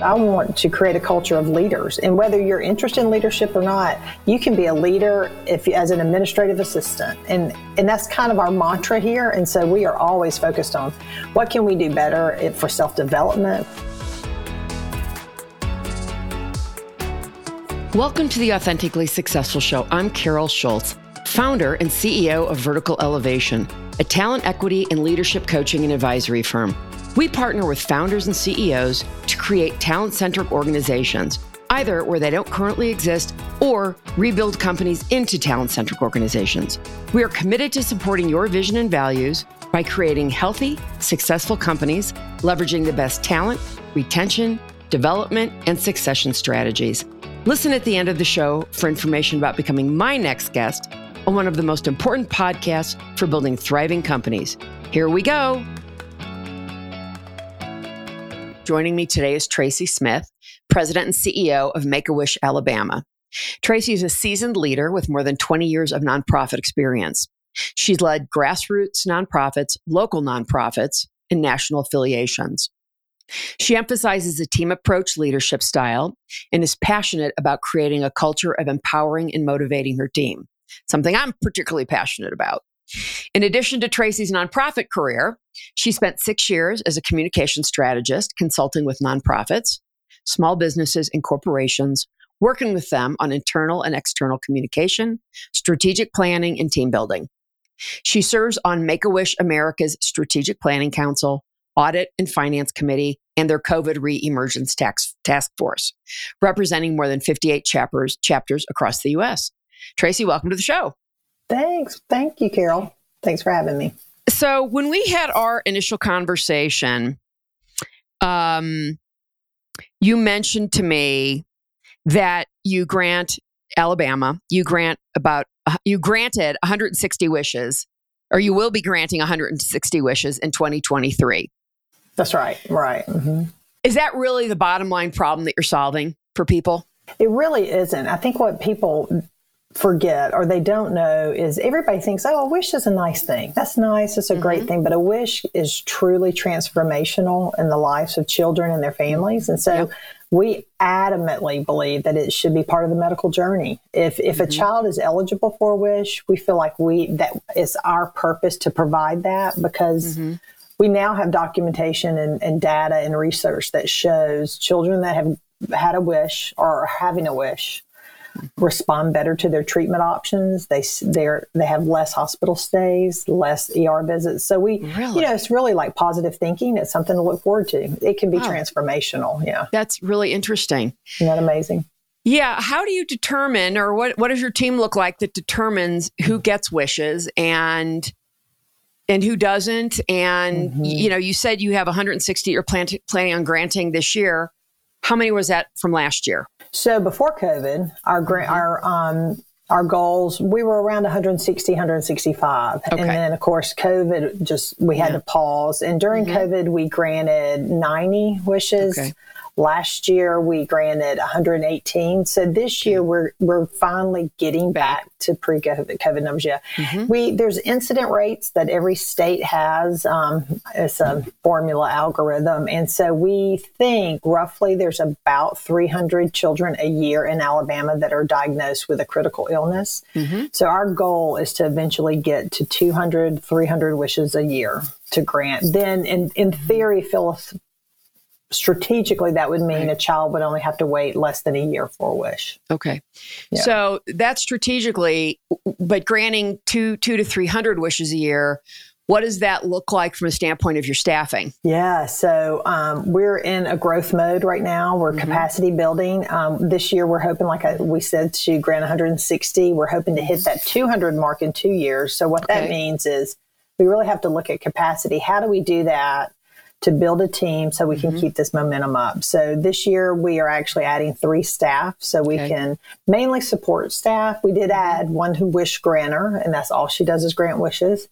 I want to create a culture of leaders. And whether you're interested in leadership or not, you can be a leader if as an administrative assistant. And and that's kind of our mantra here. And so we are always focused on what can we do better for self-development. Welcome to the Authentically Successful Show. I'm Carol Schultz, founder and CEO of Vertical Elevation, a talent equity and leadership coaching and advisory firm. We partner with founders and CEOs create talent centric organizations, either where they don't currently exist or rebuild companies into talent centric organizations. We are committed to supporting your vision and values by creating healthy, successful companies, leveraging the best talent, retention, development, and succession strategies. Listen at the end of the show for information about becoming my next guest on one of the most important podcasts for building thriving companies. Here we go. Joining me today is Tracy Smith, President and CEO of Make a Wish Alabama. Tracy is a seasoned leader with more than 20 years of nonprofit experience. She's led grassroots nonprofits, local nonprofits, and national affiliations. She emphasizes a team approach leadership style and is passionate about creating a culture of empowering and motivating her team, something I'm particularly passionate about. In addition to Tracy's nonprofit career, she spent six years as a communication strategist consulting with nonprofits, small businesses, and corporations, working with them on internal and external communication, strategic planning, and team building. She serves on Make a Wish America's Strategic Planning Council, Audit and Finance Committee, and their COVID re emergence task, task force, representing more than 58 chapters, chapters across the U.S. Tracy, welcome to the show. Thanks. Thank you, Carol. Thanks for having me. So, when we had our initial conversation, um, you mentioned to me that you grant Alabama, you grant about, you granted 160 wishes, or you will be granting 160 wishes in 2023. That's right. Right. Mm-hmm. Is that really the bottom line problem that you're solving for people? It really isn't. I think what people forget or they don't know is everybody thinks, oh, a wish is a nice thing. That's nice. It's a mm-hmm. great thing. But a wish is truly transformational in the lives of children and their families. And so yep. we adamantly believe that it should be part of the medical journey. If, if mm-hmm. a child is eligible for a wish, we feel like we, that it's our purpose to provide that because mm-hmm we now have documentation and, and data and research that shows children that have had a wish or are having a wish respond better to their treatment options. They they they have less hospital stays, less ER visits. So we, really? you know, it's really like positive thinking. It's something to look forward to. It can be wow. transformational. Yeah, that's really interesting. Isn't that amazing? Yeah. How do you determine, or what what does your team look like that determines who gets wishes and and who doesn't. And mm-hmm. you know, you said you have 160 you're plan- planning on granting this year. How many was that from last year? So before COVID, our grant, mm-hmm. our um, our goals we were around 160 165 okay. and then of course covid just we had yeah. to pause and during mm-hmm. covid we granted 90 wishes okay. Last year we granted 118. So this year we're we're finally getting back to pre-COVID numbers. Yeah, mm-hmm. we there's incident rates that every state has. Um, it's a formula algorithm, and so we think roughly there's about 300 children a year in Alabama that are diagnosed with a critical illness. Mm-hmm. So our goal is to eventually get to 200, 300 wishes a year to grant. Then, in in mm-hmm. theory, Phyllis, strategically that would mean right. a child would only have to wait less than a year for a wish. Okay. Yeah. so that's strategically but granting two two to three hundred wishes a year what does that look like from a standpoint of your staffing? Yeah so um, we're in a growth mode right now. We're mm-hmm. capacity building. Um, this year we're hoping like I, we said to grant 160 we're hoping to hit that 200 mark in two years. So what okay. that means is we really have to look at capacity. How do we do that to build a team so we can mm-hmm. keep this momentum up. So this year we are actually adding three staff so we okay. can mainly support staff. We did mm-hmm. add one who wish granter, and that's all she does is grant wishes.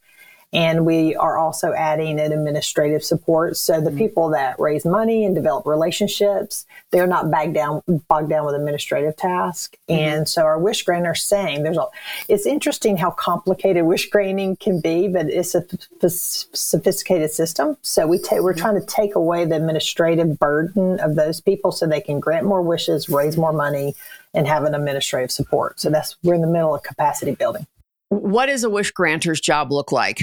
And we are also adding an administrative support. So the mm-hmm. people that raise money and develop relationships, they're not bogged down, bogged down with administrative tasks. Mm-hmm. And so our wish granters saying there's a, it's interesting how complicated wish granting can be, but it's a sophisticated system. So we take, we're mm-hmm. trying to take away the administrative burden of those people so they can grant more wishes, raise more money, and have an administrative support. So that's, we're in the middle of capacity building. What does a wish granter's job look like?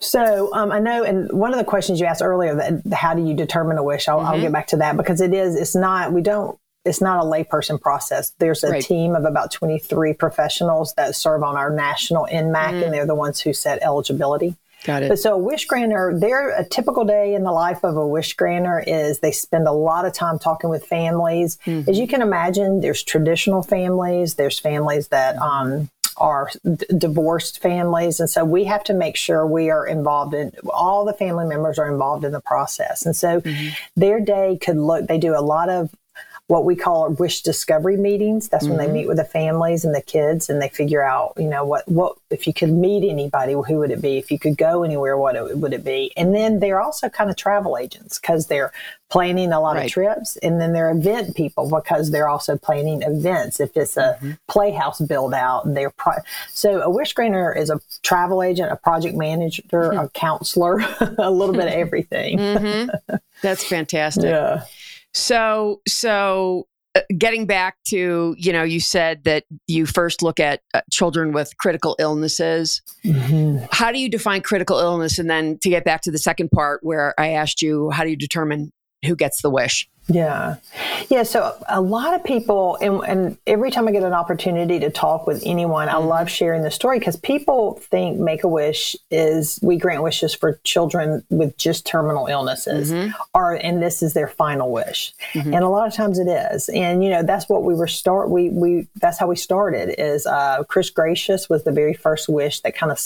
So um, I know, and one of the questions you asked earlier, that how do you determine a wish? I'll, mm-hmm. I'll, get back to that because it is. It's not. We don't. It's not a layperson process. There's a right. team of about 23 professionals that serve on our national NMAC, mm. and they're the ones who set eligibility. Got it. But so a wish granter, their a typical day in the life of a wish granter is they spend a lot of time talking with families. Mm-hmm. As you can imagine, there's traditional families, there's families that um, are d- divorced families. And so we have to make sure we are involved in all the family members are involved in the process. And so mm-hmm. their day could look, they do a lot of what we call our wish discovery meetings. That's mm-hmm. when they mm-hmm. meet with the families and the kids and they figure out, you know, what, what, if you could meet anybody, who would it be? If you could go anywhere, what it, would it be? And then they're also kind of travel agents because they're planning a lot right. of trips. And then they're event people because they're also planning events. If it's a mm-hmm. playhouse build out, they're, pro- so a wish granter is a travel agent, a project manager, mm-hmm. a counselor, a little bit of everything. Mm-hmm. That's fantastic. Yeah. So, so uh, getting back to, you know, you said that you first look at uh, children with critical illnesses. Mm-hmm. How do you define critical illness? And then to get back to the second part where I asked you, how do you determine who gets the wish? Yeah. Yeah. So a lot of people, and, and, every time I get an opportunity to talk with anyone, I love sharing the story because people think Make a Wish is we grant wishes for children with just terminal illnesses, mm-hmm. or and this is their final wish. Mm-hmm. And a lot of times it is. And, you know, that's what we were start, we, we, that's how we started is uh, Chris Greicius was the very first wish that kind of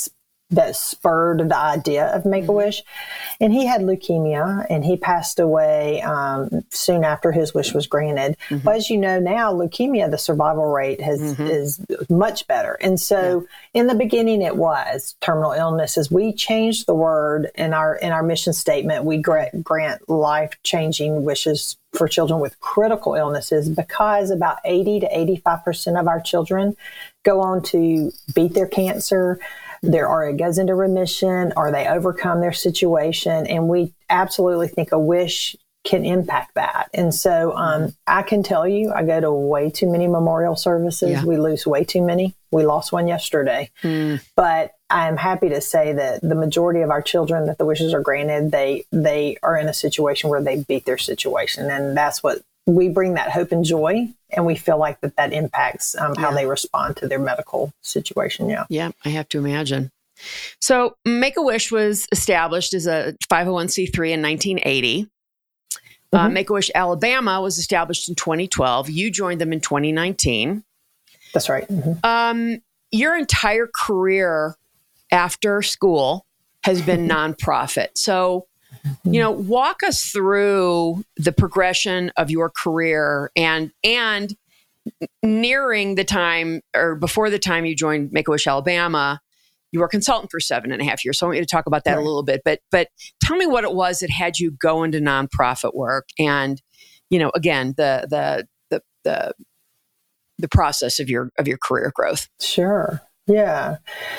that spurred the idea of Make a Wish. Mm-hmm. And he had leukemia and he passed away um, soon after his wish was granted. Mm-hmm. But as you know now, leukemia, the survival rate has mm-hmm. is much better. And so yeah. in the beginning, it was terminal illnesses. We changed the word in our in our mission statement. We grant, grant life changing wishes for children with critical illnesses because about 80 to 85 percent of our children go on to beat their cancer there or it goes into remission or they overcome their situation. And we absolutely think a wish can impact that. And so um. I can tell you, I go to way too many memorial services. Yeah. We lose way too many. We lost one yesterday. Mm. But I'm happy to say that the majority of our children that the wishes are granted, they they are in a situation where they beat their situation, and that's what we bring that hope and joy and we feel like that that impacts um, how yeah. they respond to their medical situation yeah yeah i have to imagine so make a wish was established as a 501c3 in 1980 uh, mm-hmm. uh, make a wish alabama was established in 2012 you joined them in 2019 that's right mm-hmm. um, your entire career after school has been nonprofit so Mm-hmm. you know walk us through the progression of your career and and nearing the time or before the time you joined make-a-wish alabama you were a consultant for seven and a half years. So i want you to talk about that right. a little bit. But but tell me what it was that had you go into nonprofit work and you know again the the the the the process of your of your career growth. Sure yeah.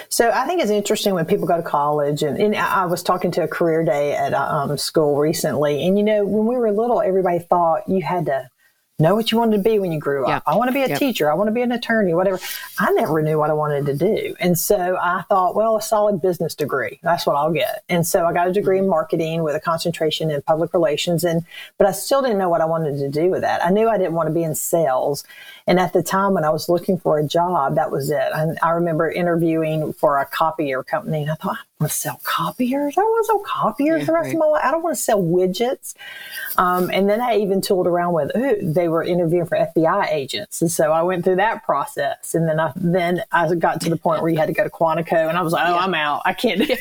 So I think it's interesting when people go to college, and, and I was talking to a career day at um, school recently, and you know, when we were little, everybody thought you had to know what you wanted to be when you grew up. I want to be a yep. teacher. I want to be an attorney, whatever. I never knew what I wanted to do. And so I thought, well, a solid business degree. That's what I'll get. And so I got a degree in mm-hmm. marketing with a concentration in public relations. And, but I still didn't know what I wanted to do with that. I knew I didn't want to be in sales. And at the time when I was looking for a job, that was it. And I remember interviewing for a copier company and I thought, I want to sell copiers. I want to sell copiers yeah, the rest right. of my life. I don't want to sell widgets. Um, and then I even tooled around with, ooh, they were interviewing for FBI agents. And so I went through that process. And then I, then I got to the point where you had to go to Quantico and I was like, oh, yeah. I'm out. I can't.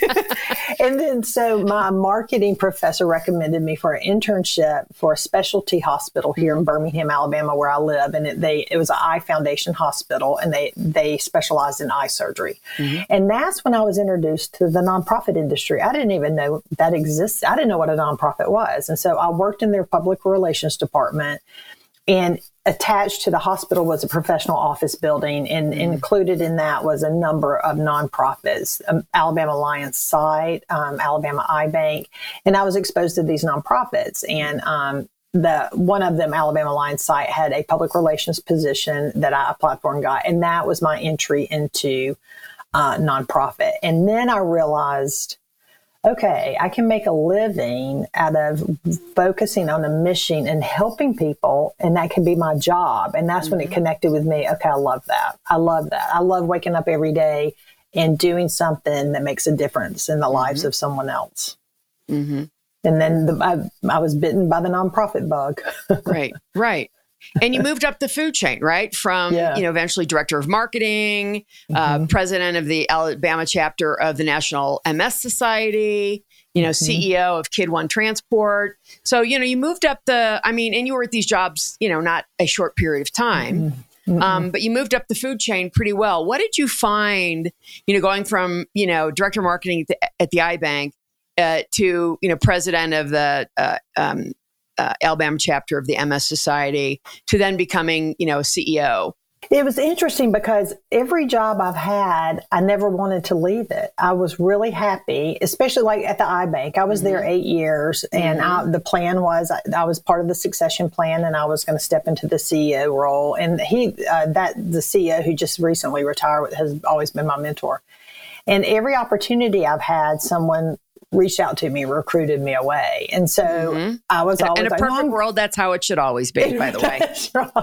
and then so my marketing professor recommended me for an internship for a specialty hospital here in Birmingham, Alabama, where I live, and it, they it was an eye foundation hospital, and they they specialized in eye surgery, mm-hmm. and that's when I was introduced to the nonprofit industry. I didn't even know that exists. I didn't know what a nonprofit was, and so I worked in their public relations department and attached to the hospital was a professional office building, and mm included in that was a number of nonprofits um, Alabama Alliance Sight, um, Alabama Eye Bank. And I was exposed to these nonprofits. And um, the one of them, Alabama Alliance Sight, had a public relations position that I applied for and got. And that was my entry into uh, nonprofit. And then I realized okay, I can make a living out of focusing on a mission and helping people, and that can be my job. And that's mm-hmm. when it mm-hmm. connected with me. Okay, I love that. I love that. I love waking up every day and doing something that makes a difference in the mm-hmm. lives of someone else. Mm-hmm. And then the, I, I was bitten by the nonprofit bug. right, right and you moved up the food chain, right? From yeah. you know eventually director of marketing, uh, mm-hmm. uh, president of the Alabama chapter of the National MS Society, you know, mm-hmm. CEO of Kid One Transport. So you know you moved up the. I mean, and you were at these jobs, you know, not a short period of time. Mm-hmm. Um, but you moved up the food chain pretty well. What did you find, you know, going from, you know, director of marketing at the, at the Eye Bank uh, to, you know, president of the uh, um, uh, Alabama chapter of the MS Society to then becoming, you know, CEO? It was interesting because every job I've had, I never wanted to leave it. I was really happy, especially like at the Eye Bank. I was mm-hmm. there eight years, and mm-hmm. I, the plan was I, I, was part of the succession plan, and I was going to step into the CEO role. And he, uh, that the CEO who just recently retired, has always been my mentor. And every opportunity I've had, someone reached out to me, recruited me away. And so mm-hmm. I was always in a perfect like, world. That's how it should always be, by the way.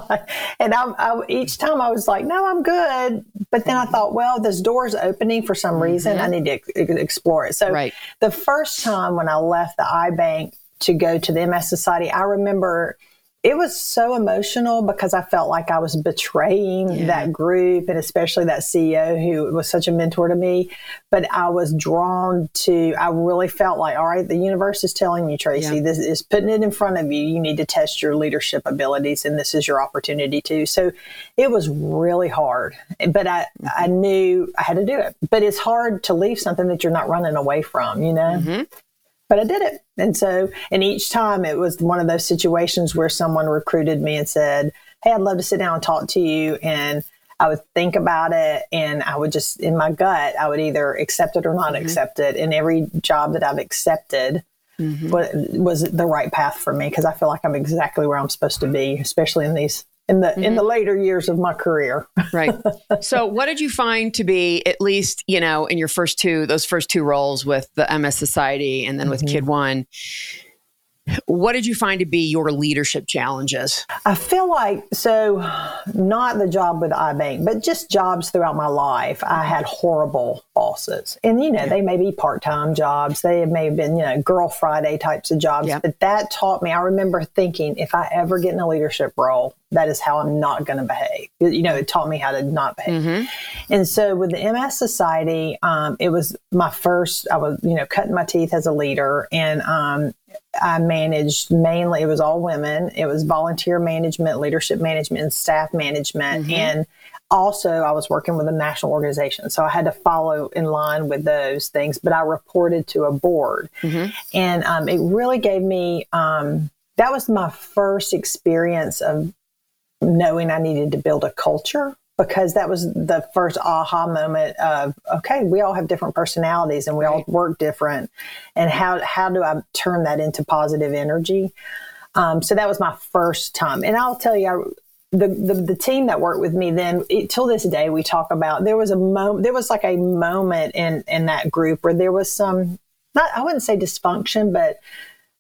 Right. And I, I, each time I was like, no, I'm good. But then I thought, well, this door's opening for some reason. Mm-hmm. I need to explore it. So right. the first time when I left the Eye Bank to go to the MS Society, I remember it was so emotional because I felt like I was betraying yeah. that group and especially that CEO who was such a mentor to me. But I was drawn to, I really felt like, all right, the universe is telling you, Tracy, yeah. this is putting it in front of you. You need to test your leadership abilities and this is your opportunity too. So it was really hard, but I, mm-hmm. I knew I had to do it. But it's hard to leave something that you're not running away from, you know? Mm-hmm but I did it. And so, and each time it was one of those situations where someone recruited me and said, Hey, I'd love to sit down and talk to you. And I would think about it and I would just, in my gut, I would either accept it or not mm-hmm. accept it. And every job that I've accepted mm-hmm. was, was the right path for me because I feel like I'm exactly where I'm supposed to be, especially in these in the mm-hmm. in the later years of my career. right. So what did you find to be at least, you know, in your first two those first two roles with the MS Society and then with mm-hmm. Kid One? What did you find to be your leadership challenges? I feel like so not the job with Eye Bank, but just jobs throughout my life. I had horrible bosses. And you know, they may be part-time jobs. They may have been, you know, girl Friday types of jobs, yep. but that taught me. I remember thinking if I ever get in a leadership role, that is how I'm not going to behave. You know, it taught me how to not behave. Mm-hmm. And so with the MS Society, um, it was my first, I was, you know, cutting my teeth as a leader. And um, I managed mainly, it was all women. It was volunteer management, leadership management, and staff management. Mm-hmm. And also, I was working with a national organization. So I had to follow in line with those things, but I reported to a board. Mm-hmm. And um, it really gave me, um, that was my first experience of knowing I needed to build a culture because that was the first aha moment of okay we all have different personalities and we all work different. And how how do i turn that into positive energy? Um, so that was my first time. And i'll tell you I, the, the, the team that worked with me then it, till this day we talk about there was a moment there was like a moment in in that group where there was some not i wouldn't say dysfunction but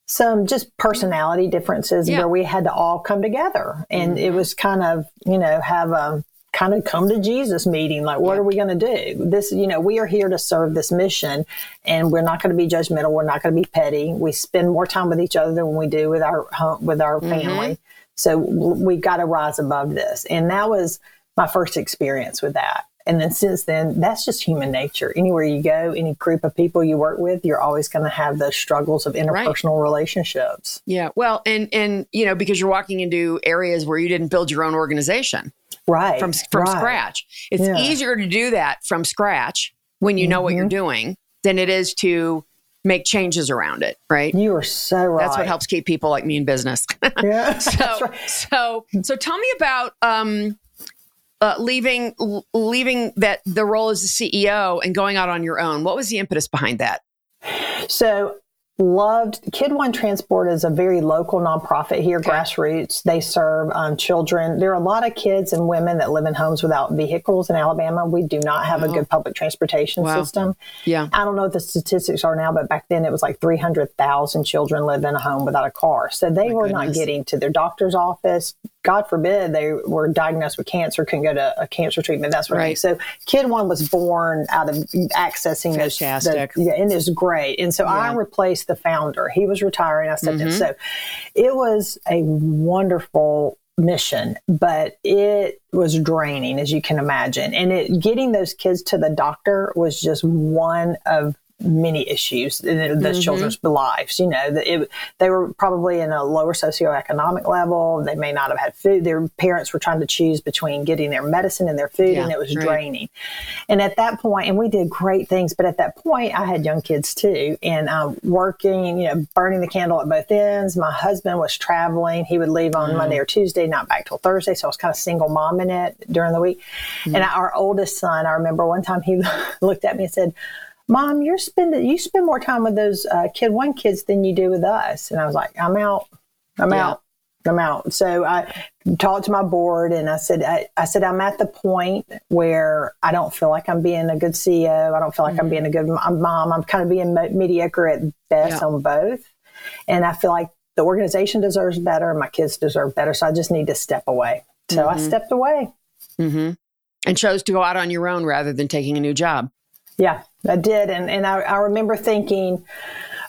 some just personality differences yeah. where we had to all come together. And mm-hmm. it was kind of you know have a kind of come to jesus meeting like what yeah. are we going to do? This you know we are here to serve this mission and we're not going to be judgmental we're not going to be petty. We spend more time with each other than we do with our home, with our mm-hmm. family. So we got to rise above this. And that was my first experience with that And then since then, that's just human nature. Anywhere you go, any group of people you work with, you're always going to have those struggles of interpersonal right. relationships. Yeah. Well, and and you know, because you're walking into areas where you didn't build your own organization. Right. From from right. scratch. It's yeah. easier to do that from scratch when you mm-hmm. know what you're mm-hmm. doing than it is to make changes around it, right? You are so right. That's what helps keep people like me in business. yeah. so, right. so, so tell me about um, uh, leaving leaving that the role as the CEO and going out on your own. What was the impetus behind that? So loved Kid One Transport is a very local nonprofit here, okay. grassroots. They serve um, children. There are a lot of kids and women that live in homes without vehicles in Alabama. We do not have oh. a good public transportation wow. system. Yeah, I don't know what the statistics are now, but back then it was like three hundred thousand children live in a home without a car. So they My were goodness. not getting to their doctor's office. God forbid they were diagnosed with cancer, couldn't go to a cancer treatment. That's right. So Kid One was born out of accessing Fantastic. those. The, yeah, and it's great. And so yeah. I replaced the founder. He was retiring. I stepped mm-hmm. in. So it was a wonderful mission, but it was draining, as you can imagine. And it getting those kids to the doctor was just one of many issues in those mm-hmm. children's lives. You know, it, they were probably in a lower socioeconomic level. They may not have had food. Their parents were trying to choose between getting their medicine and their food, yeah, and it was right. draining. And at that point, and we did great things, but at that point, I had young kids too, and um, working, you know, burning the candle at both ends. My husband was traveling. He would leave on mm. Monday or Tuesday, not back till Thursday. So I was kind of single mom in it during the week. Mm. And our oldest son, I remember one time he looked at me and said, Mom, you're spending you spend more time with those uh, kid one kids than you do with us. And I was like, I'm out. I'm yeah. out. I'm out. So I talked to my board and I said, I, I, said, I'm at the point where I don't feel like I'm being a good CEO. I don't feel like mm-hmm. I'm being a good mom. I'm kind of being mediocre at best yeah. on both. And I feel like the organization deserves better. My kids deserve better. So I just need to step away. So mm-hmm. I stepped away. Mm-hmm. And chose to go out on your own rather than taking a new job. Yeah, I did. And, and I, I remember thinking,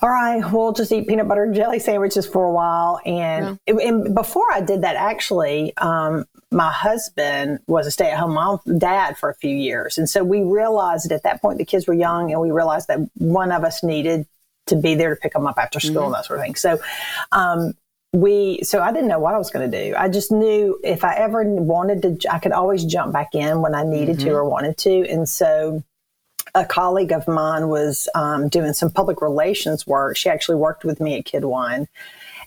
all right, we'll just eat peanut butter and jelly sandwiches for a while. And, yeah. and before I did that, actually, um, my husband was a stay at home mom, dad for a few years. And so we realized at that point the kids were young and we realized that one of us needed to be there to pick them up after school mm-hmm. and that sort of thing. So, um, we so i didn't know what i was going to do i just knew if i ever wanted to i could always jump back in when i needed mm-hmm. to or wanted to and so a colleague of mine was um, doing some public relations work. She actually worked with me at Kid One,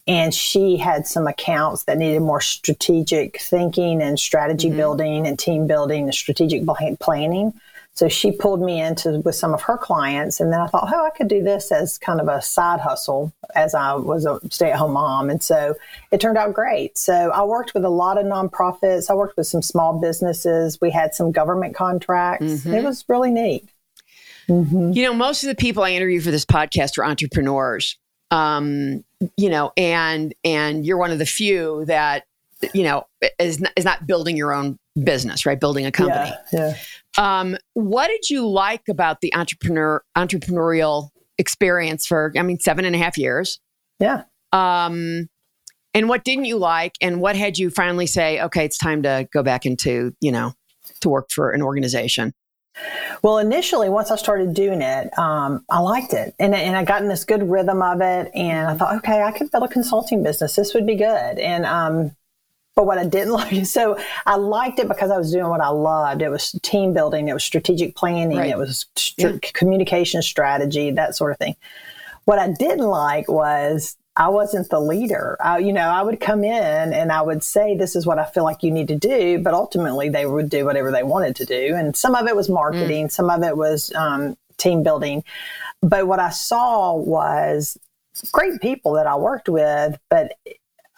and she had some accounts that needed more strategic thinking and strategy mm-hmm. building and team building and strategic planning. So she pulled me into with some of her clients, and then I thought, oh, I could do this as kind of a side hustle as I was a stay-at-home mom, and so it turned out great. So I worked with a lot of nonprofits. I worked with some small businesses. We had some government contracts. Mm-hmm. It was really neat. Mm-hmm. You know, most of the people I interview for this podcast are entrepreneurs. Um, you know, and and you're one of the few that you know is not, is not building your own business, right? Building a company. Yeah. yeah. Um, what did you like about the entrepreneur entrepreneurial experience for? I mean, seven and a half years. Yeah. Um, and what didn't you like, and what had you finally say, okay, it's time to go back into you know to work for an organization? Well, initially, once I started doing it, um, I liked it, and and I got in this good rhythm of it, and I thought, okay, I could build a consulting business. This would be good, and um, but what I didn't like, so I liked it because I was doing what I loved. It was team building, it was strategic planning, right. it was st- yeah. communication strategy, that sort of thing. What I didn't like was I wasn't the leader. I, you know, I would come in and I would say, this is what I feel like you need to do. But ultimately, they would do whatever they wanted to do. And some of it was marketing, mm. some of it was um, team building. But what I saw was great people that I worked with, but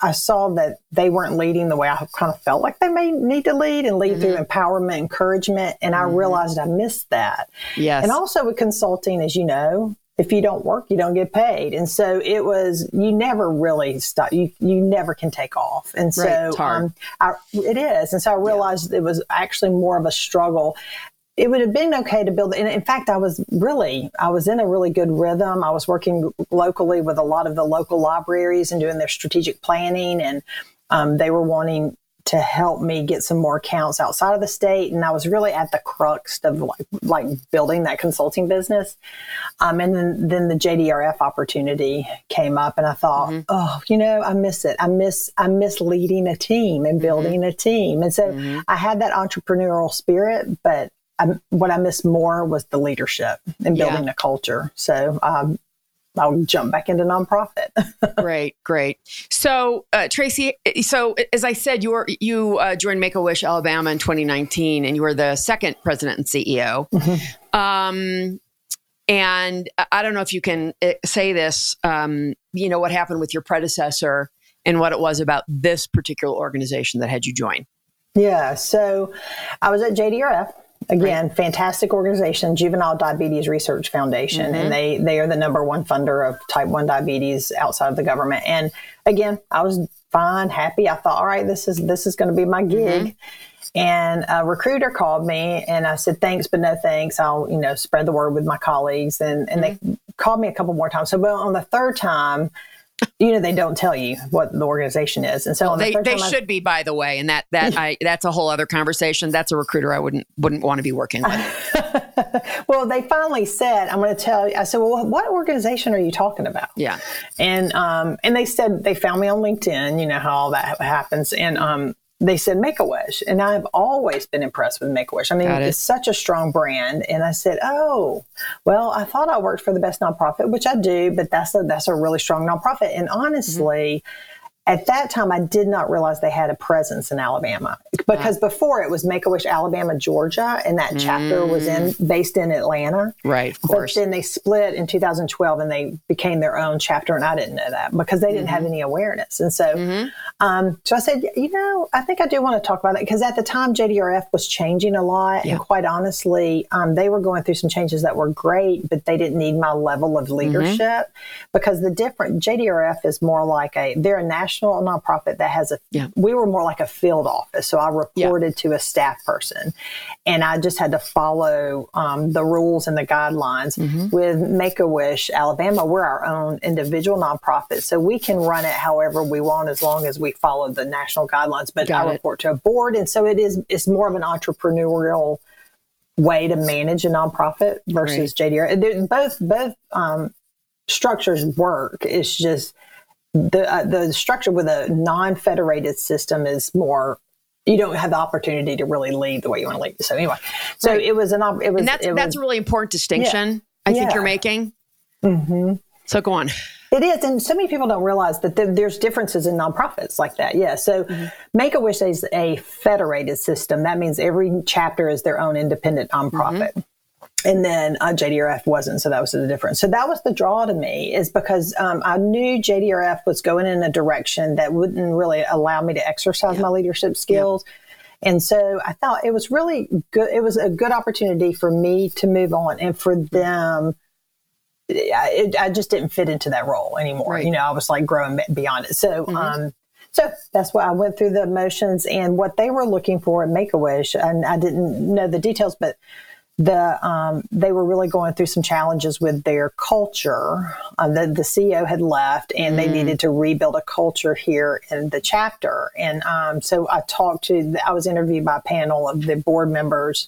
I saw that they weren't leading the way I kind of felt like they may need to lead and lead mm-hmm. through empowerment, encouragement. And I mm-hmm. realized I missed that. Yes. And also with consulting, as you know, if you don't work, you don't get paid. And so it was, you never really stop. You, you never can take off. And so right, um, I, it is. And so I realized yeah. it was actually more of a struggle. It would have been okay to build. And in fact, I was really, I was in a really good rhythm. I was working locally with a lot of the local libraries and doing their strategic planning. And um, they were wanting to help me get some more accounts outside of the state. And I was really at the crux of like, like building that consulting business. Um, and then, then the JDRF opportunity came up and I thought, mm-hmm. oh, you know, I miss it. I miss, I miss leading a team and mm-hmm. building mm-hmm. a team. And so mm-hmm. I had that entrepreneurial spirit, but I, what I missed more was the leadership and building yeah. a culture. So um, I'll jump back into nonprofit. great, great. So uh, Tracy, so as I said, you were you uh, joined Make a Wish Alabama in 2019, and you were the second president and CEO. Mm-hmm. Um, and I don't know if you can uh, say this. Um, you know what happened with your predecessor and what it was about this particular organization that had you join. Yeah, so I was at JDRF Again, right. fantastic organization, Juvenile Diabetes Research Foundation, mm-hmm. and they they are the number one funder of type one diabetes outside of the government. And again, I was fine, happy. I thought, all right, this is this is going to be my gig. Mm-hmm. And a recruiter called me and I said, thanks, but no thanks. I'll, you know, spread the word with my colleagues. And, and mm-hmm. they called me a couple more times. So, well, on the third time, you know they don't tell you what the organization is. And so they, the they should I, be by the way and that that I that's a whole other conversation. That's a recruiter I wouldn't wouldn't want to be working with. Well they finally said I'm going to tell you I said well what organization are you talking about? Yeah. And um and they said they found me on LinkedIn you know how all that happens. And um they said Make a Wish, and I've always been impressed with Make a Wish. I mean, it. it's such a strong brand. And I said, "Oh, well, I thought I worked for the best nonprofit, which I do, but that's a that's a really strong nonprofit." And honestly. Mm-hmm at that time, I did not realize they had a presence in Alabama because before it was Make a Wish Alabama, Georgia, and that chapter mm. was in mm. based in Atlanta. Right, of course. But then they split in 2012 and they became their own chapter, and I didn't know that because they didn't mm-hmm. have any awareness. And so, mm-hmm. um, so I said, you know, I think I do want to talk about that because at the time JDRF was changing a lot, yeah. and quite honestly, um, they were going through some changes that were great, but they didn't need my level of mm-hmm. leadership mm-hmm. because the different JDRF is more like a they're a national national nonprofit that has a, yeah. we were more like a field office. So I reported yeah. to a staff person and I just had to follow um, the rules and the guidelines. Mm-hmm. With Make a Wish Alabama, we're our own individual nonprofit. So we can run it however we want as long as we follow the national guidelines. But Got I it. report to a board. And so it is, it's more of an entrepreneurial way to manage a nonprofit versus right. JDR. both, both, um, structures work. It's just the uh, the structure with a non-federated system is more you don't have the opportunity to really lead the way you want to lead. So anyway, so right. it was an it was and that's that's a really important distinction. Yeah. I think yeah. you're making. Mm-hmm. So go on. It is, and so many people don't realize that there's differences in nonprofits like that. Yeah, so mm-hmm. Make a Wish is a federated system. That means every chapter is their own independent nonprofit. Mm-hmm and then uh, JDRF wasn't, so that was the difference. So that was the draw to me, is because um, I knew JDRF was going in a direction that wouldn't really allow me to exercise my leadership skills. And so I thought it was really good. It was a good opportunity for me to move on, and for them. I, I just didn't fit into that role anymore. Right. You know, I was like growing beyond it. So, mm-hmm. um, so that's why I went through the motions and what they were looking for at Make a Wish. And I didn't know the details, but the um, they were really going through some challenges with their culture. Uh, the the CEO had left, and mm. they needed to rebuild a culture here in the chapter. And um, so I talked to. I was interviewed by a panel of the board members,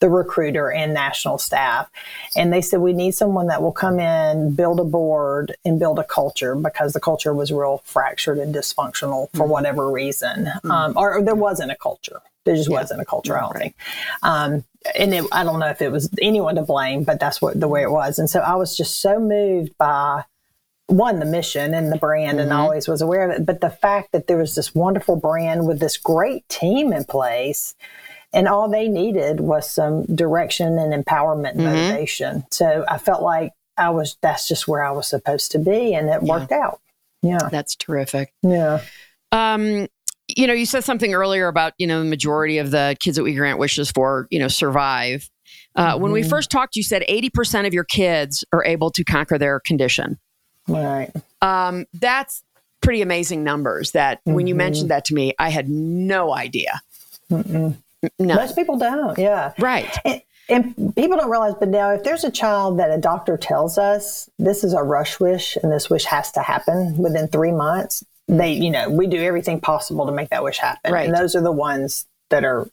the recruiter, and national staff, and they said we need someone that will come in, build a board, and build a culture because the culture was real fractured and dysfunctional for mm. whatever reason, mm. um, or, or there wasn't a culture. There just yeah. wasn't a culture, I don't think. And it, I don't know if it was anyone to blame, but that's what the way it was. And so I was just so moved by one, the mission and the brand, mm-hmm. and I always was aware of it. But the fact that there was this wonderful brand with this great team in place, and all they needed was some direction and empowerment and mm-hmm. motivation. So I felt like I was, that's just where I was supposed to be, and it yeah. worked out. Yeah. That's terrific. Yeah. Um, you know, you said something earlier about, you know, the majority of the kids that we grant wishes for, you know, survive. Uh, mm-hmm. When we mm-hmm. first talked, you said 80% of your kids are able to conquer their condition. Right. Um, that's pretty amazing numbers that mm-hmm. when you mentioned mm-hmm. that to me, I had no idea. No. Most people don't. Yeah. Right. And, and people don't realize, but now if there's a child that a doctor tells us this is a rush wish and this wish has to happen within three months, they, you know, we do everything possible to make that wish happen. Right. And those are the ones that are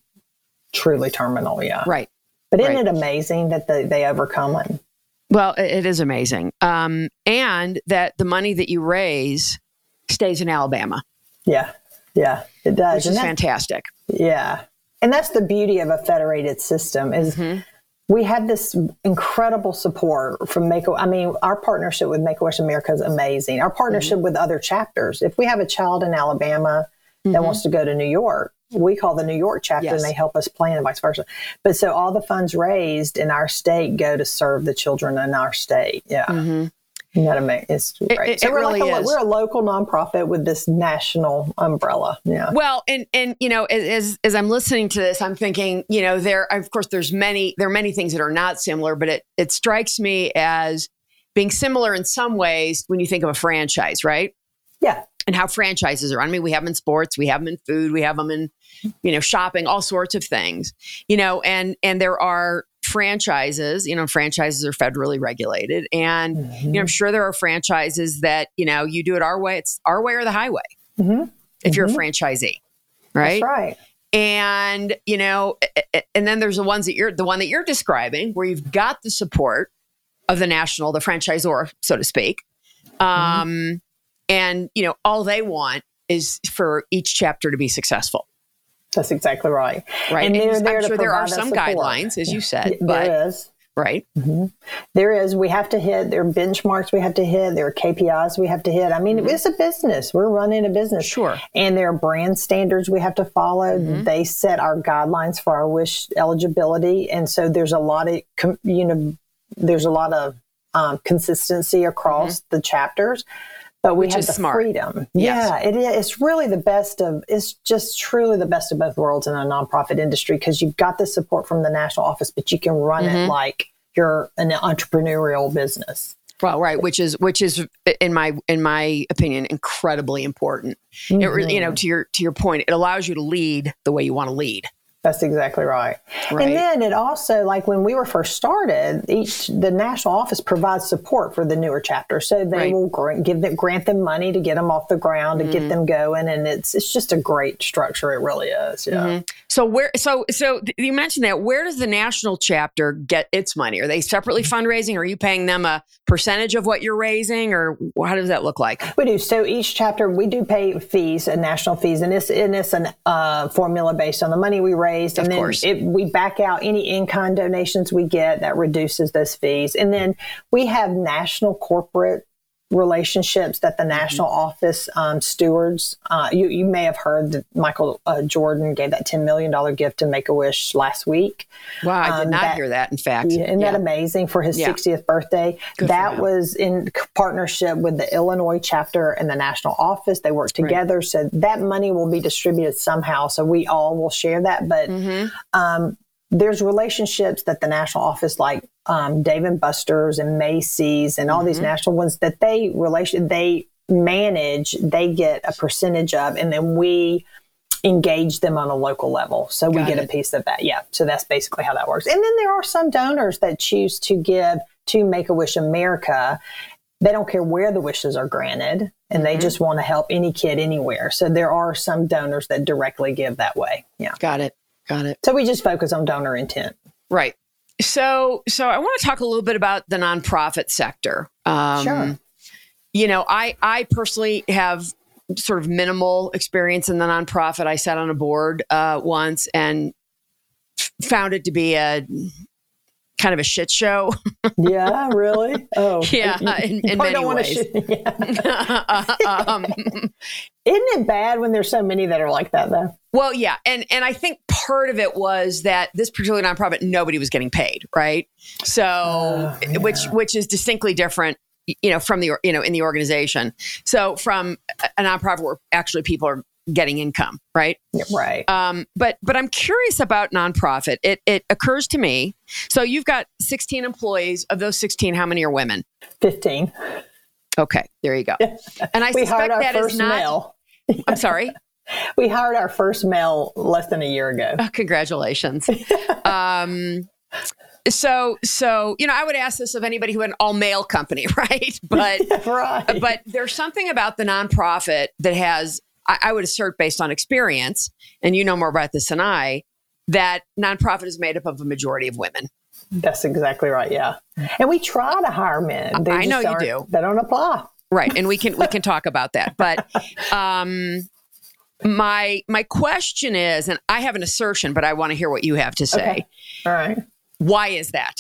truly terminal. Yeah. Right. But isn't Right. it amazing that they, they overcome it? Well, it it is amazing. Um, and that the money that you raise stays in Alabama, Yeah. Yeah. It does. which And is fantastic. Yeah. And that's the beauty of a federated system is Mm-hmm. We have this incredible support from Make I mean, our partnership with Make a Wish America is amazing. Our partnership Mm-hmm. with other chapters. If we have a child in Alabama that wants to go to New York, we call the New York chapter Mm-hmm. Yes. and they help us plan and vice versa. But so all the funds raised in our state go to serve the children in our state. Yeah. Isn't amazing? It's great. Mm-hmm. it- so it we're really like a, is. we're a local nonprofit with this national umbrella. Yeah. Well, and and you know, as as I'm listening to this, I'm thinking, you know, there of course there's many there are many things that are not similar, but it it strikes me as being similar in some ways when you think of a franchise, right? Yeah. and how franchises are. I mean, we have them in sports, we have them in food, we have them in, you know, shopping, all sorts of things. You know, and and there are franchises. You know, franchises are federally regulated, and you know, I'm sure there are franchises that you know you do it our way. It's our way or the highway. Mhm. If you're a franchisee, right? That's right. and you know and then there's the ones that you're the one that you're describing where you've got the support of the national the franchisor so to speak um and you know all they want is for each chapter to be successful That's exactly right. right And there i'm sure there are some support. guidelines as you said Yeah, but there is. right There is. We have to hit. There are benchmarks we have to hit. There are KPIs we have to hit. I mean, it's a business. We're running a business. Mm-hmm. Sure. Mm-hmm. And there are brand standards we have to follow. They set our guidelines for our wish eligibility, and so there's a lot of you know, there's a lot of um, consistency across the chapters. But we Mm-hmm. Which have is the smart. freedom. Yes. Yeah, it is. It's really the best of. It's just truly the best of both worlds in a nonprofit industry because you've got the support from the national office, but you can run Mm-hmm. it like you're an entrepreneurial business. well right which is which is in my in my opinion incredibly important it really you know Mm-hmm. to your to your point it allows you to lead the way you want to lead That's exactly right. Right. And then it also, like when we were first started, each the national office provides support for the newer chapters, so they Right. will grant, give them, grant them money to get them off the ground to Mm-hmm. get them going, and it's it's just a great structure. It really is. Yeah. Mm-hmm. So where so so you mentioned that where does the national chapter get its money? Are they separately fundraising? Or Are you paying them a percentage of what you're raising, or how does that look like? We do. So each chapter, we do pay fees, and national fees, and it's and it's an uh, formula based on the money we raised, and Of then course. it, we back out any in-kind donations we get that reduces those fees, and then we have national corporate relationships that the Mm-hmm. national office um, stewards. Uh, you you may have heard that Michael uh, Jordan gave that ten million dollar gift to Make a Wish last week. Wow, I did Um, not that- hear that. In fact, Yeah, isn't that amazing for his Yeah. 60th birthday? Good that was in partnership with the Illinois chapter and the national office. They work together. So that money will be distributed somehow. So we all will share that. But Mm-hmm. um, there's relationships that the national office, like um, Dave and Buster's and Macy's and all these Mm-hmm. national ones, that they relation they manage, they get a percentage of, and then we engage them on a local level. So we Got get a piece of that. Yeah. So that's basically how that works. And then there are some donors that choose to give to Make a Wish America. They don't care where the wishes are granted and they just want to help any kid anywhere. So there are some donors that directly give that way. Yeah. got it, got it. So we just focus on donor intent. Right. So, so I want to talk a little bit about the nonprofit sector. Um, Sure. You know, I I personally have sort of minimal experience in the nonprofit. I sat on a board uh, once and f- found it to be a kind of a shit show. Yeah, really? Oh, Yeah, You- in- in many ways. sh- yeah. um, Isn't it bad when there's so many that are like that, though? Well, yeah, and and I think part of it was that this particular nonprofit, nobody was getting paid, right? So, Oh, yeah. which which is distinctly different, you know, from the you know in the organization. So, from a nonprofit where actually people are getting income, right? Right. Um, but but I'm curious about nonprofit. It it occurs to me. So you've got 16 employees. Of those 16, how many are women? 15. Okay, there you go. And I suspect that is not. male. I'm sorry. We hired our first male less than a year ago. Oh, congratulations. um, so so you know, I would ask this of anybody who had an all male company, right? But right. but there's something about the nonprofit that has, I, I would assert, based on experience, and you know more about this than I, that nonprofit is made up of a majority of women. That's exactly right. Yeah, and we try to hire men. They I know you do. They don't apply. Right, and we can we can talk about that. But um, my my question is, and I have an assertion, but I want to hear what you have to say. Okay. All right. Why is that?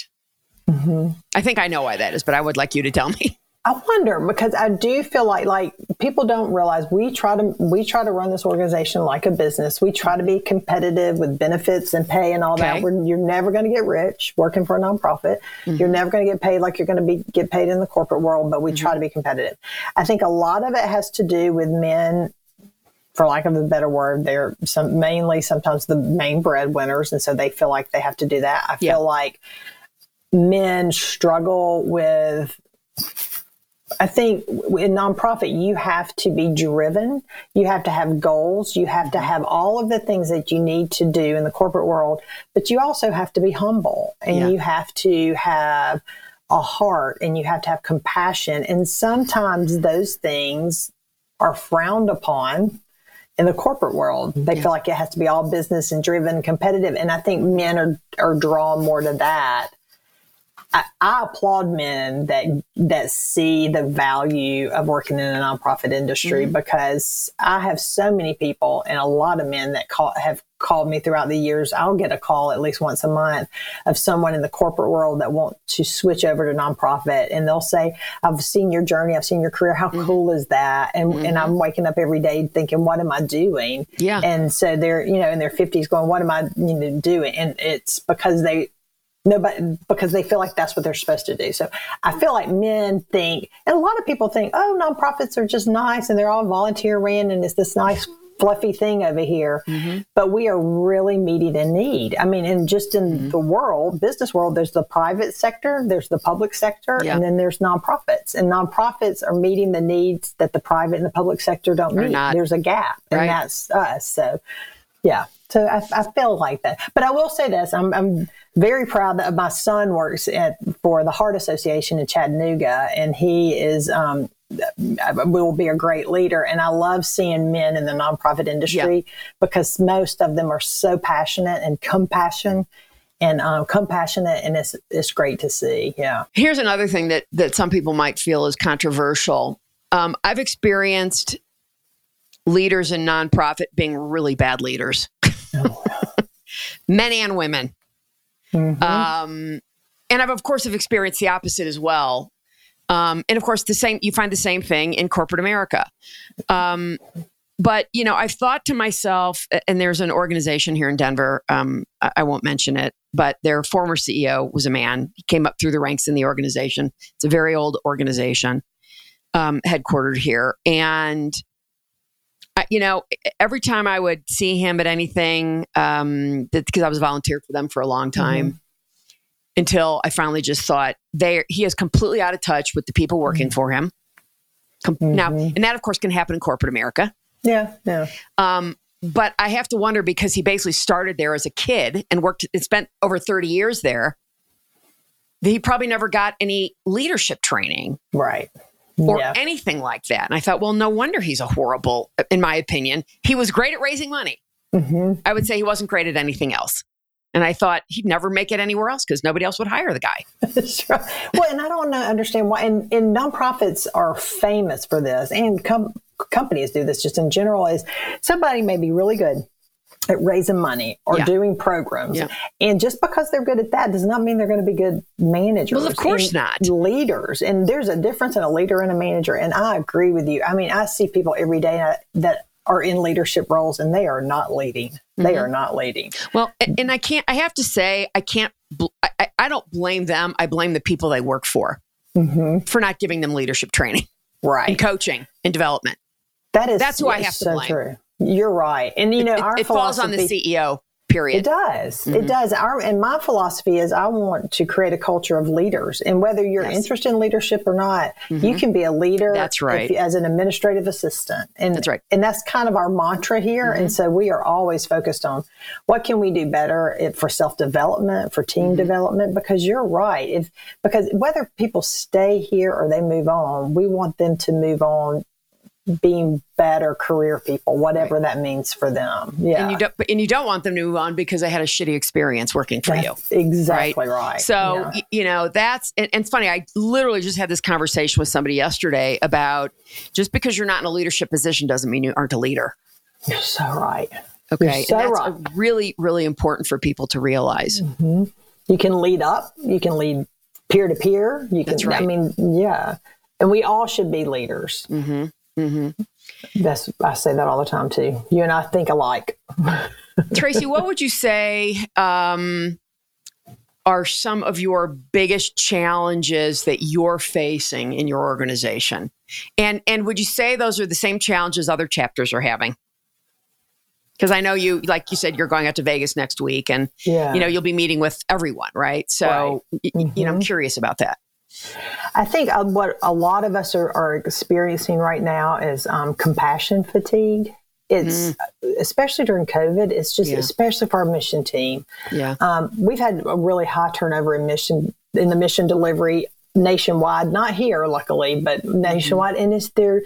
Mm-hmm. I think I know why that is, but I would like you to tell me. I wonder because I do feel like like people don't realize we try to we try to run this organization like a business. We try to be competitive with benefits and pay and all okay. that. We're, you're never going to get rich working for a nonprofit. Mm-hmm. You're never going to get paid like you're going to be get paid in the corporate world. But we mm-hmm. try to be competitive. I think a lot of it has to do with men for lack of a better word, they're some mainly sometimes the main breadwinners, and so they feel like they have to do that. I feel yeah. like men struggle with. I think in nonprofit, you have to be driven. You have to have goals. You have to mm-hmm. have all of the things that you need to do in the corporate world, but you also have to be humble and yeah. you have to have a heart and you have to have compassion. And sometimes those things are frowned upon in the corporate world. Mm-hmm. They yeah. feel like it has to be all business and driven, competitive. And I think men are, are drawn more to that. I, I, applaud men that that see the value of working in a nonprofit industry mm-hmm. because I have so many people and a lot of men that call, have called me throughout the years. I'll get a call at least once a month of someone in the corporate world that want to switch over to nonprofit, and they'll say, "I've seen your journey. I've seen your career. How mm-hmm. cool is that?" And mm-hmm. and I'm waking up every day thinking, "What am I doing?" Yeah. And so they're you know in their 50s going, "What am I you know, doing?" And it's because they no, but because they feel like that's what they're supposed to do. So I feel like men think, and a lot of people think, oh, nonprofits are just nice and they're all volunteer ran and it's this nice fluffy thing over here. Mm-hmm. But we are really meeting a need. I mean, and just in mm-hmm. the world, business world, there's the private sector, there's the public sector, yeah. and then there's nonprofits. And nonprofits are meeting the needs that the private and the public sector don't meet. There's a gap, and right. that's us. So, yeah. So I, I, feel like that. But I will say this: I'm, I'm very proud that my son works at for the Heart Association in Chattanooga, and he is um, will be a great leader. And I love seeing men in the nonprofit industry yeah. because most of them are so passionate and compassion and um, compassionate, and it's it's great to see. Yeah. Here's another thing that that some people might feel is controversial. Um, I've experienced leaders in nonprofit being really bad leaders. Men and women. Mm-hmm. Um, and I've of course have experienced the opposite as well. Um, and of course, the same you find the same thing in corporate America. Um, but you know, I've thought to myself, and there's an organization here in Denver. Um, I won't mention it, but their former CEO was a man. He came up through the ranks in the organization. It's a very old organization, um, headquartered here, and you know, every time I would see him at anything, um, because I was a volunteer for them for a long time, mm-hmm. until I finally just thought they he is completely out of touch with the people working mm-hmm. for him. Com- mm-hmm. Now, and that of course can happen in corporate America. Yeah, yeah. Um, but I have to wonder because he basically started there as a kid and worked and spent over thirty years there. He probably never got any leadership training. Right or yeah. anything like that. And I thought, well, no wonder he's a horrible, in my opinion. He was great at raising money. Mm-hmm. I would say he wasn't great at anything else. And I thought he'd never make it anywhere else because nobody else would hire the guy. sure. Well, and I don't understand why. And, and nonprofits are famous for this, and com- companies do this just in general. Is somebody may be really good at raising money or yeah. doing programs. Yeah. And just because they're good at that does not mean they're going to be good managers. Well, of course not. Leaders. And there's a difference in a leader and a manager. And I agree with you. I mean, I see people every day that are in leadership roles and they are not leading. Mm-hmm. They are not leading. Well, and I can't, I have to say, I can't, I, I don't blame them. I blame the people they work for mm-hmm. for not giving them leadership training. Right. And coaching and development. That is, that's who I have to so blame. True. You're right. And you know, it, our it falls on the CEO. period. It does. Mm-hmm. It does. Our and my philosophy is I want to create a culture of leaders, and whether you're yes. interested in leadership or not, mm-hmm. you can be a leader. That's right. If, as an administrative assistant, and that's right. And that's kind of our mantra here. Mm-hmm. And so we are always focused on what can we do better for self development, for team mm-hmm. development. Because you're right. If because whether people stay here or they move on, we want them to move on being better career people, whatever right. that means for them. Yeah. And you don't and you don't want them to move on because they had a shitty experience working for that's you. Exactly right. right. So yeah. you know, that's and, and, it's funny, I literally just had this conversation with somebody yesterday about just because you're not in a leadership position doesn't mean you aren't a leader. You're so right. Okay. So that's right. really, really important for people to realize. Mm-hmm. You can lead up, you can lead peer to peer. You can that's right. I mean, yeah. And we all should be leaders. Mm-hmm. Mm-hmm. That's I say that all the time too. You and I think alike. Tracy, what would you say um, are some of your biggest challenges that you're facing in your organization? And and would you say those are the same challenges other chapters are having? Because I know you, like you said, you're going out to Vegas next week, and yeah. you know you'll be meeting with everyone, right? So, right. Mm-hmm. you know, I'm mm-hmm. curious about that. I think uh, what a lot of us are, are experiencing right now is um, compassion fatigue. It's mm. especially during COVID. It's just yeah. especially for our mission team. Yeah, um, we've had a really high turnover in mission in the mission delivery nationwide. Not here, luckily, but mm-hmm. nationwide. Mm-hmm. And it's there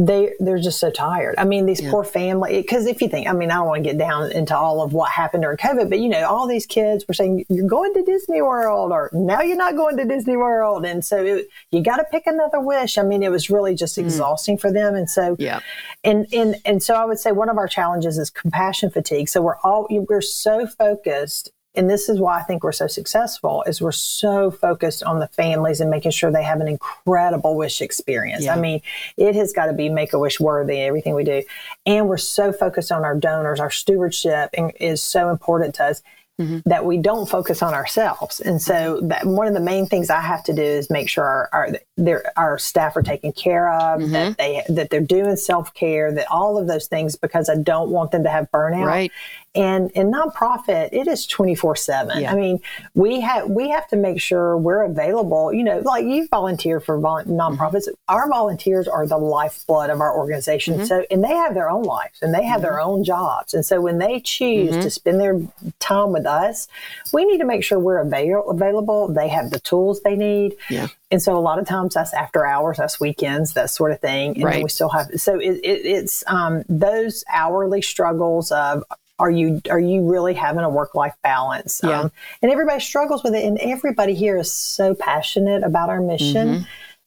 they they're just so tired. I mean, these yeah. poor family. Because if you think, I mean, I don't want to get down into all of what happened during COVID, but you know, all these kids were saying you're going to Disney World, or now you're not going to Disney World, and so it, you got to pick another wish. I mean, it was really just mm. exhausting for them, and so yeah, and and and so I would say one of our challenges is compassion fatigue. So we're all we're so focused and this is why I think we're so successful is we're so focused on the families and making sure they have an incredible wish experience. Yeah. I mean, it has got to be make a wish worthy everything we do. And we're so focused on our donors, our stewardship is so important to us mm-hmm. that we don't focus on ourselves. And so that one of the main things I have to do is make sure our our, our staff are taken care of, mm-hmm. that they that they're doing self care, that all of those things because I don't want them to have burnout. Right. And in nonprofit, it is twenty four seven. I mean, we have we have to make sure we're available. You know, like you volunteer for vol- nonprofits. Mm-hmm. Our volunteers are the lifeblood of our organization. Mm-hmm. So, and they have their own lives and they have their mm-hmm. own jobs. And so, when they choose mm-hmm. to spend their time with us, we need to make sure we're avail- available. They have the tools they need. Yeah. And so, a lot of times that's after hours, that's weekends, that sort of thing. And right. we still have so it, it, it's um, those hourly struggles of are you are you really having a work life balance? Yeah. Um, and everybody struggles with it, and everybody here is so passionate about our mission mm-hmm.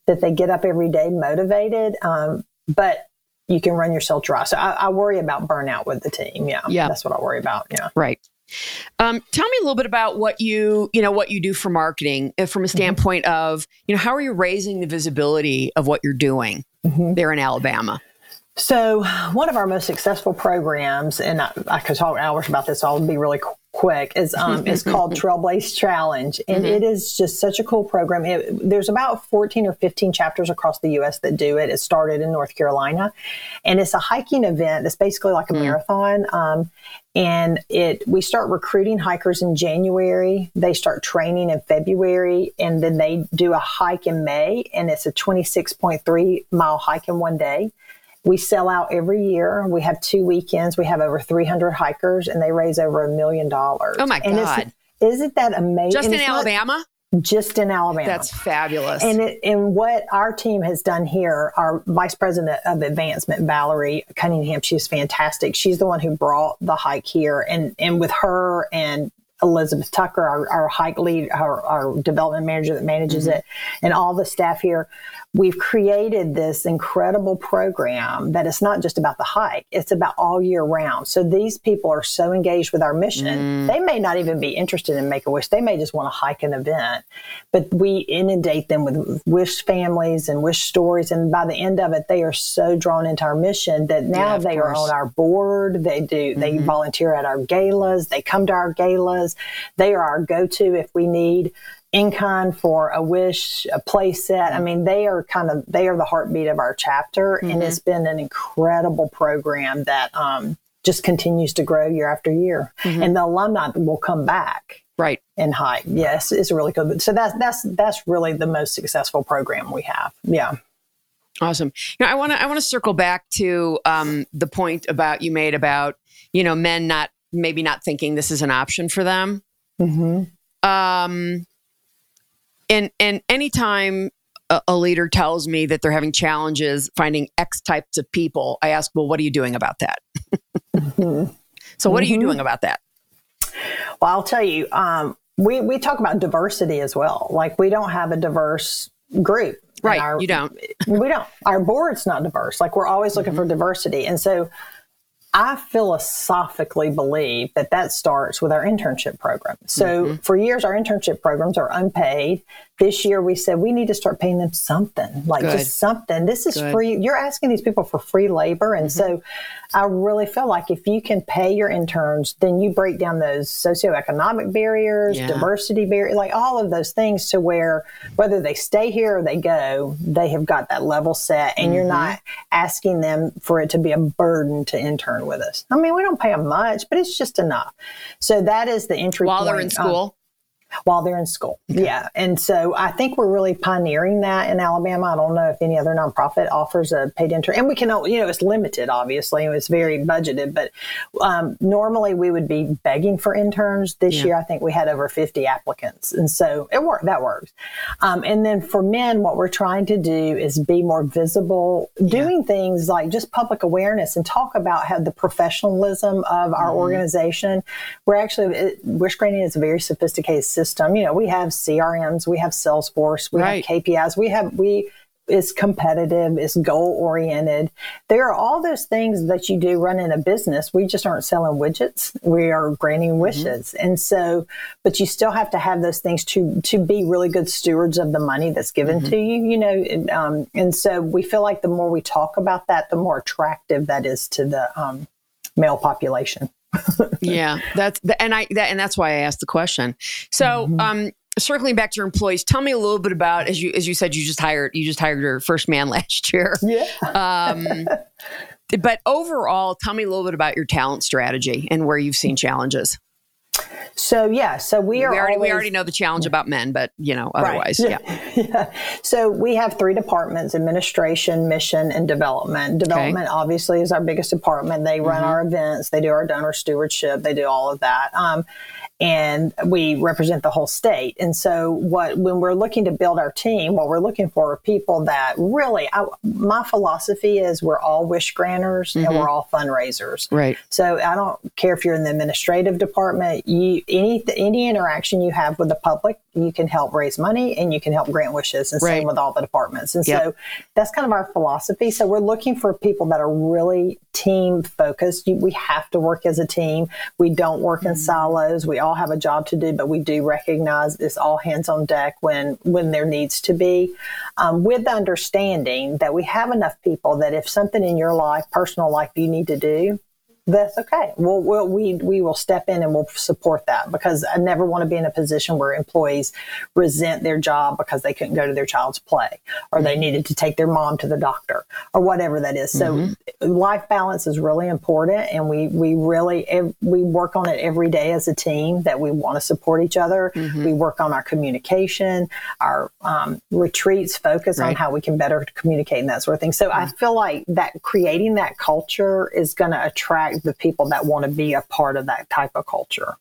that they get up every day motivated. Um, but you can run yourself dry. So I, I, worry about burnout with the team. Yeah, yeah, that's what I worry about. Yeah, right. Um, tell me a little bit about what you you know what you do for marketing uh, from a mm-hmm. standpoint mm-hmm. of you know how are you raising the visibility of what you're doing mm-hmm. there in Alabama? So, one of our most successful programs, and I, I could talk hours about this, I'll be really quick, is um, is called Trailblaze Challenge, and mm-hmm. it is just such a cool program. It, there's about 14 or 15 chapters across the U.S. that do it. It started in North Carolina, and it's a hiking event. It's basically like a mm. marathon, um, and it we start recruiting hikers in January. They start training in February, and then they do a hike in May, and it's a 26.3 mile hike in one day. We sell out every year. We have two weekends. We have over 300 hikers, and they raise over a million dollars. Oh my god! Isn't that amazing? Just in Alabama. Just in Alabama. That's fabulous. And it, and what our team has done here, our vice president of advancement, Valerie Cunningham, she's fantastic. She's the one who brought the hike here, and and with her and Elizabeth Tucker, our, our hike lead, our, our development manager that manages mm-hmm. it, and all the staff here, we've created this incredible program that it's not just about the hike, it's about all year round. So these people are so engaged with our mission, mm. they may not even be interested in Make a Wish. They may just want to hike an event, but we inundate them with wish families and wish stories. And by the end of it, they are so drawn into our mission that now yeah, they course. are on our board. They do, mm-hmm. they volunteer at our galas, they come to our galas. They are our go to if we need in kind for a wish, a play set. I mean, they are kind of they are the heartbeat of our chapter, mm-hmm. and it's been an incredible program that um, just continues to grow year after year. Mm-hmm. And the alumni will come back. Right. In height. Yes, it's really good. So that's that's that's really the most successful program we have. Yeah. Awesome. You know, I want to I want to circle back to um, the point about you made about you know men not maybe not thinking this is an option for them. Mm-hmm. Um, and and anytime a, a leader tells me that they're having challenges finding X types of people, I ask, well, what are you doing about that? mm-hmm. So, what mm-hmm. are you mm-hmm. doing about that? Well, I'll tell you, um, we, we talk about diversity as well. Like, we don't have a diverse group. Right. Our, you don't. we don't. Our board's not diverse. Like, we're always looking mm-hmm. for diversity. And so, I philosophically believe that that starts with our internship program. So mm-hmm. for years, our internship programs are unpaid this year we said we need to start paying them something, like Good. just something. This is Good. free. You're asking these people for free labor. And mm-hmm. so I really feel like if you can pay your interns, then you break down those socioeconomic barriers, yeah. diversity barriers, like all of those things to where whether they stay here or they go, they have got that level set and mm-hmm. you're not asking them for it to be a burden to with us. I mean, we don't pay them much, but it's just enough. So that is the entry While they're in school? While they're in school. Okay. Yeah. And so I think we're really pioneering that in Alabama. I don't know if any other nonprofit offers a paid intern. And we can, you know, it's limited, obviously. And it's very budgeted. But um, normally we would be begging for interns. This yeah. year, I think we had over 50 applicants. And so it worked. That works. Um, and then for men, what we're trying to do is be more visible, doing yeah. things like just public awareness and talk about how the professionalism of our mm-hmm. organization. We're actually, Wish Granting is a very sophisticated system system. You know, we have CRMs, we have Salesforce, we right. have KPIs, we have we is competitive, is goal oriented. There are all those things that you do running a business. We just aren't selling widgets. We are granting mm-hmm. wishes. Mm-hmm. And so, but you still have to have those things to, to be really good stewards of the money that's given mm-hmm. to you, you know? And, um, and so we feel like the more we talk about that, the more attractive that is to the um, male population yeah, that's the, and I that, and that's why I asked the question. So, mm-hmm. um, circling back to your employees, tell me a little bit about as you as you said you just hired you just hired your first man last year. Yeah. Um, but overall, tell me a little bit about your talent strategy and where you've seen challenges. So yeah, so we are. We already, always, we already know the challenge about men, but you know, otherwise, right. yeah. yeah. So we have three departments: administration, mission, and development. Development okay. obviously is our biggest department. They run mm-hmm. our events, they do our donor stewardship, they do all of that. Um, and we represent the whole state. And so, what when we're looking to build our team, what we're looking for are people that really. I, my philosophy is we're all wish granters mm-hmm. and we're all fundraisers. Right. So I don't care if you're in the administrative department. You any any interaction you have with the public, you can help raise money and you can help grant wishes, and right. same with all the departments. And yep. so that's kind of our philosophy. So we're looking for people that are really team focused. We have to work as a team. We don't work in mm-hmm. silos. We all have a job to do, but we do recognize it's all hands on deck when when there needs to be, um, with the understanding that we have enough people that if something in your life, personal life, you need to do, that's okay. We'll, we'll, we we will step in and we'll support that because I never want to be in a position where employees resent their job because they couldn't go to their child's play or they needed to take their mom to the doctor or whatever that is. So mm-hmm. life balance is really important, and we we really we work on it every day as a team that we want to support each other. Mm-hmm. We work on our communication, our um, retreats focus right. on how we can better communicate and that sort of thing. So mm-hmm. I feel like that creating that culture is going to attract attract the people that want to be a part of that type of culture.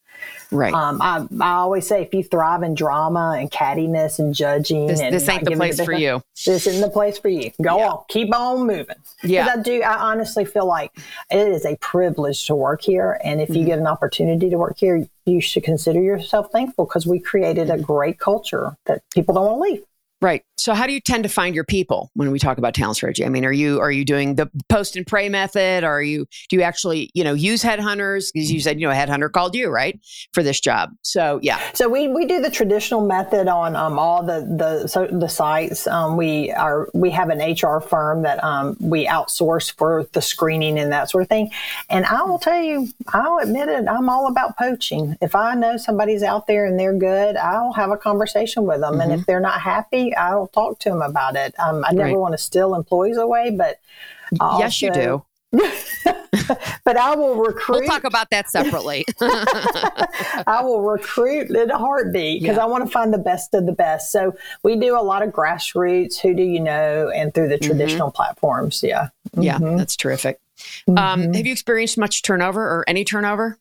Right. Um, I, I always say if you thrive in drama and cattiness and judging, this, and this ain't the place for you. This isn't the place for you. Go yeah. on, keep on moving. Yeah, I do. I honestly feel like it is a privilege to work here, and if mm-hmm. you get an opportunity to work here, you should consider yourself thankful because we created a great culture that people don't want to leave. Right. So how do you tend to find your people when we talk about talent strategy? I mean, are you are you doing the post and pray method? Are you do you actually, you know, use headhunters? Because you said, you know, a headhunter called you, right? For this job. So yeah. So we, we do the traditional method on um, all the the so the sites. Um, we are we have an HR firm that um, we outsource for the screening and that sort of thing. And I will tell you, I'll admit it, I'm all about poaching. If I know somebody's out there and they're good, I'll have a conversation with them. Mm-hmm. And if they're not happy, I'll talk to them about it. Um, I never right. want to steal employees away, but yes, you do. but I will recruit. We'll talk about that separately. I will recruit in a heartbeat because yeah. I want to find the best of the best. So we do a lot of grassroots, who do you know, and through the mm-hmm. traditional platforms. Yeah. Mm-hmm. Yeah, that's terrific. Um, mm-hmm. have you experienced much turnover or any turnover?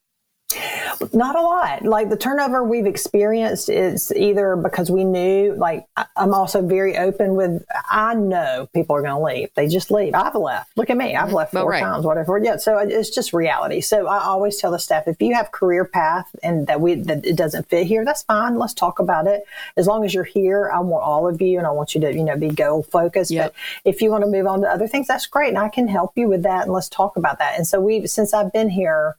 Not a lot. Like the turnover we've experienced is either because we knew, like, I'm also very open with, I know people are going to leave. They just leave. I've left. Look at me. I've mm-hmm. left four right. times, whatever. Yeah. So it's just reality. So I always tell the staff if you have career path and that we, that it doesn't fit here, that's fine. Let's talk about it. As long as you're here, I want all of you and I want you to, you know, be goal focused. Yep. But if you want to move on to other things, that's great. And I can help you with that. And let's talk about that. And so we've, since I've been here,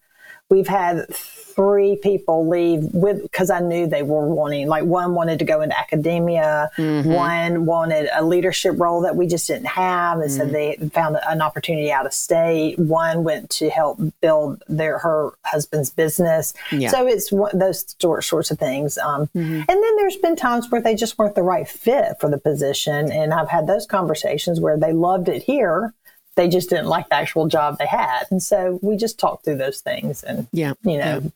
we've had three people leave with because I knew they were wanting like one wanted to go into academia, mm-hmm. one wanted a leadership role that we just didn't have, and mm-hmm. so they found an opportunity out of state. One went to help build their her husband's business. Yeah. So it's one, those sorts of things. Um, mm-hmm. And then there's been times where they just weren't the right fit for the position, and I've had those conversations where they loved it here they just didn't like the actual job they had. And so we just talked through those things and, yeah, you know, yeah.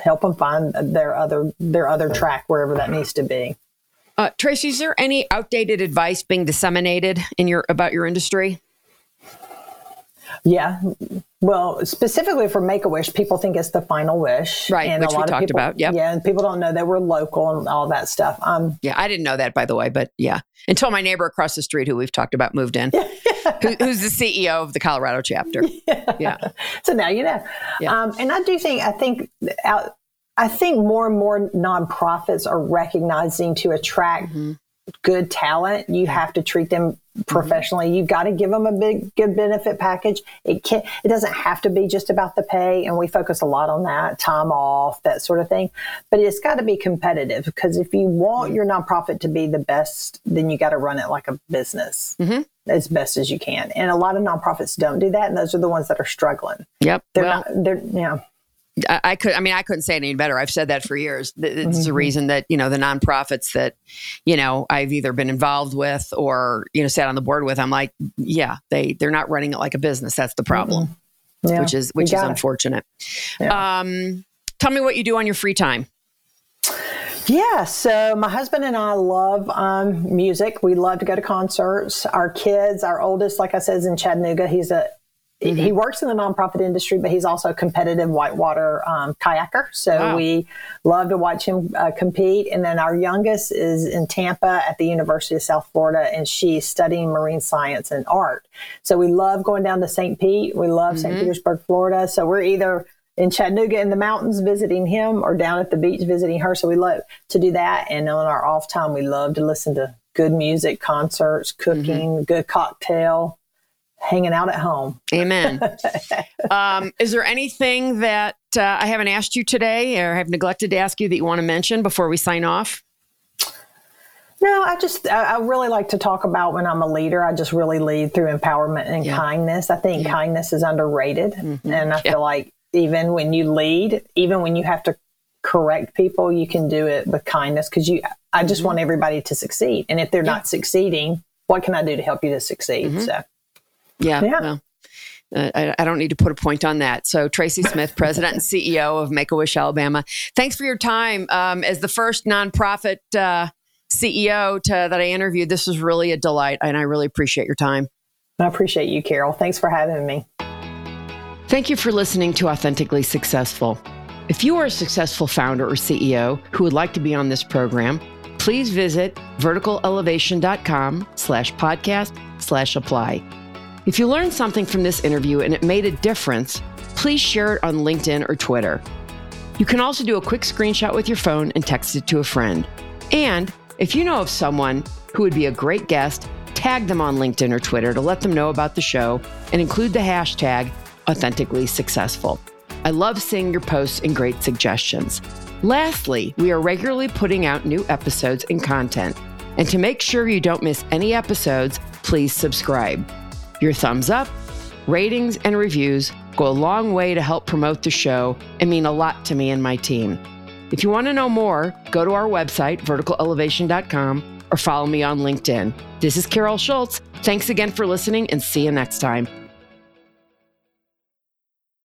help them find their other, their other track wherever that needs to be. Uh, Tracy, is there any outdated advice being disseminated in your, about your industry? Yeah. Well, specifically for Make a Wish, people think it's the final wish, right? And which a lot we talked people, about. Yeah, yeah, and people don't know that we're local and all that stuff. Um, yeah, I didn't know that by the way, but yeah, until my neighbor across the street, who we've talked about, moved in, who, who's the CEO of the Colorado chapter. Yeah. yeah. So now you know. Yeah. Um, and I do think I think out. I think more and more nonprofits are recognizing to attract mm-hmm good talent, you have to treat them professionally. Mm-hmm. You've got to give them a big good benefit package. It can it doesn't have to be just about the pay and we focus a lot on that, time off, that sort of thing. But it's got to be competitive because if you want your nonprofit to be the best, then you got to run it like a business. Mm-hmm. As best as you can. And a lot of nonprofits don't do that and those are the ones that are struggling. Yep. They're well, not they're you I could, I mean, I couldn't say it any better. I've said that for years. It's mm-hmm. the reason that, you know, the nonprofits that, you know, I've either been involved with or, you know, sat on the board with, I'm like, yeah, they, they're not running it like a business. That's the problem, mm-hmm. yeah, which is, which is unfortunate. Yeah. Um, tell me what you do on your free time. Yeah, so my husband and I love um, music. We love to go to concerts. Our kids, our oldest, like I said, is in Chattanooga. He's a Mm-hmm. He works in the nonprofit industry, but he's also a competitive whitewater um, kayaker. So wow. we love to watch him uh, compete. And then our youngest is in Tampa at the University of South Florida, and she's studying marine science and art. So we love going down to St. Pete. We love mm-hmm. St. Petersburg, Florida. So we're either in Chattanooga in the mountains visiting him or down at the beach visiting her. So we love to do that. And on our off time, we love to listen to good music, concerts, cooking, mm-hmm. good cocktail hanging out at home. Amen. um, is there anything that uh, I haven't asked you today or have neglected to ask you that you want to mention before we sign off? No, I just I, really like to talk about when I'm a leader. I just really lead through empowerment and yeah. kindness. I think yeah. kindness is underrated, mm-hmm. and I yeah. feel like even when you lead, even when you have to correct people, you can do it with kindness because you. I just mm-hmm. want everybody to succeed, and if they're not succeeding, what can I do to help you to succeed? Mm-hmm. So yeah. yeah. Well, uh, I, I, don't need to put a point on that. So, Tracy Smith, President and CEO of Make a Wish Alabama, thanks for your time. Um, as the first nonprofit uh, CEO to, that I interviewed, this was really a delight, and I really appreciate your time. I appreciate you, Carol. Thanks for having me. Thank you for listening to Authentically Successful. If you are a successful founder or CEO who would like to be on this program, please visit verticalelevation.com slash podcast slash apply. If you learned something from this interview and it made a difference, please share it on LinkedIn or Twitter. You can also do a quick screenshot with your phone and text it to a friend. And if you know of someone who would be a great guest, tag them on LinkedIn or Twitter to let them know about the show and include the hashtag authentically successful. I love seeing your posts and great suggestions. Lastly, we are regularly putting out new episodes and content. And to make sure you don't miss any episodes, please subscribe. Your thumbs up, ratings, and reviews go a long way to help promote the show and mean a lot to me and my team. If you want to know more, go to our website, verticalelevation.com, or follow me on LinkedIn. This is Carol Schultz. Thanks again for listening and see you next time.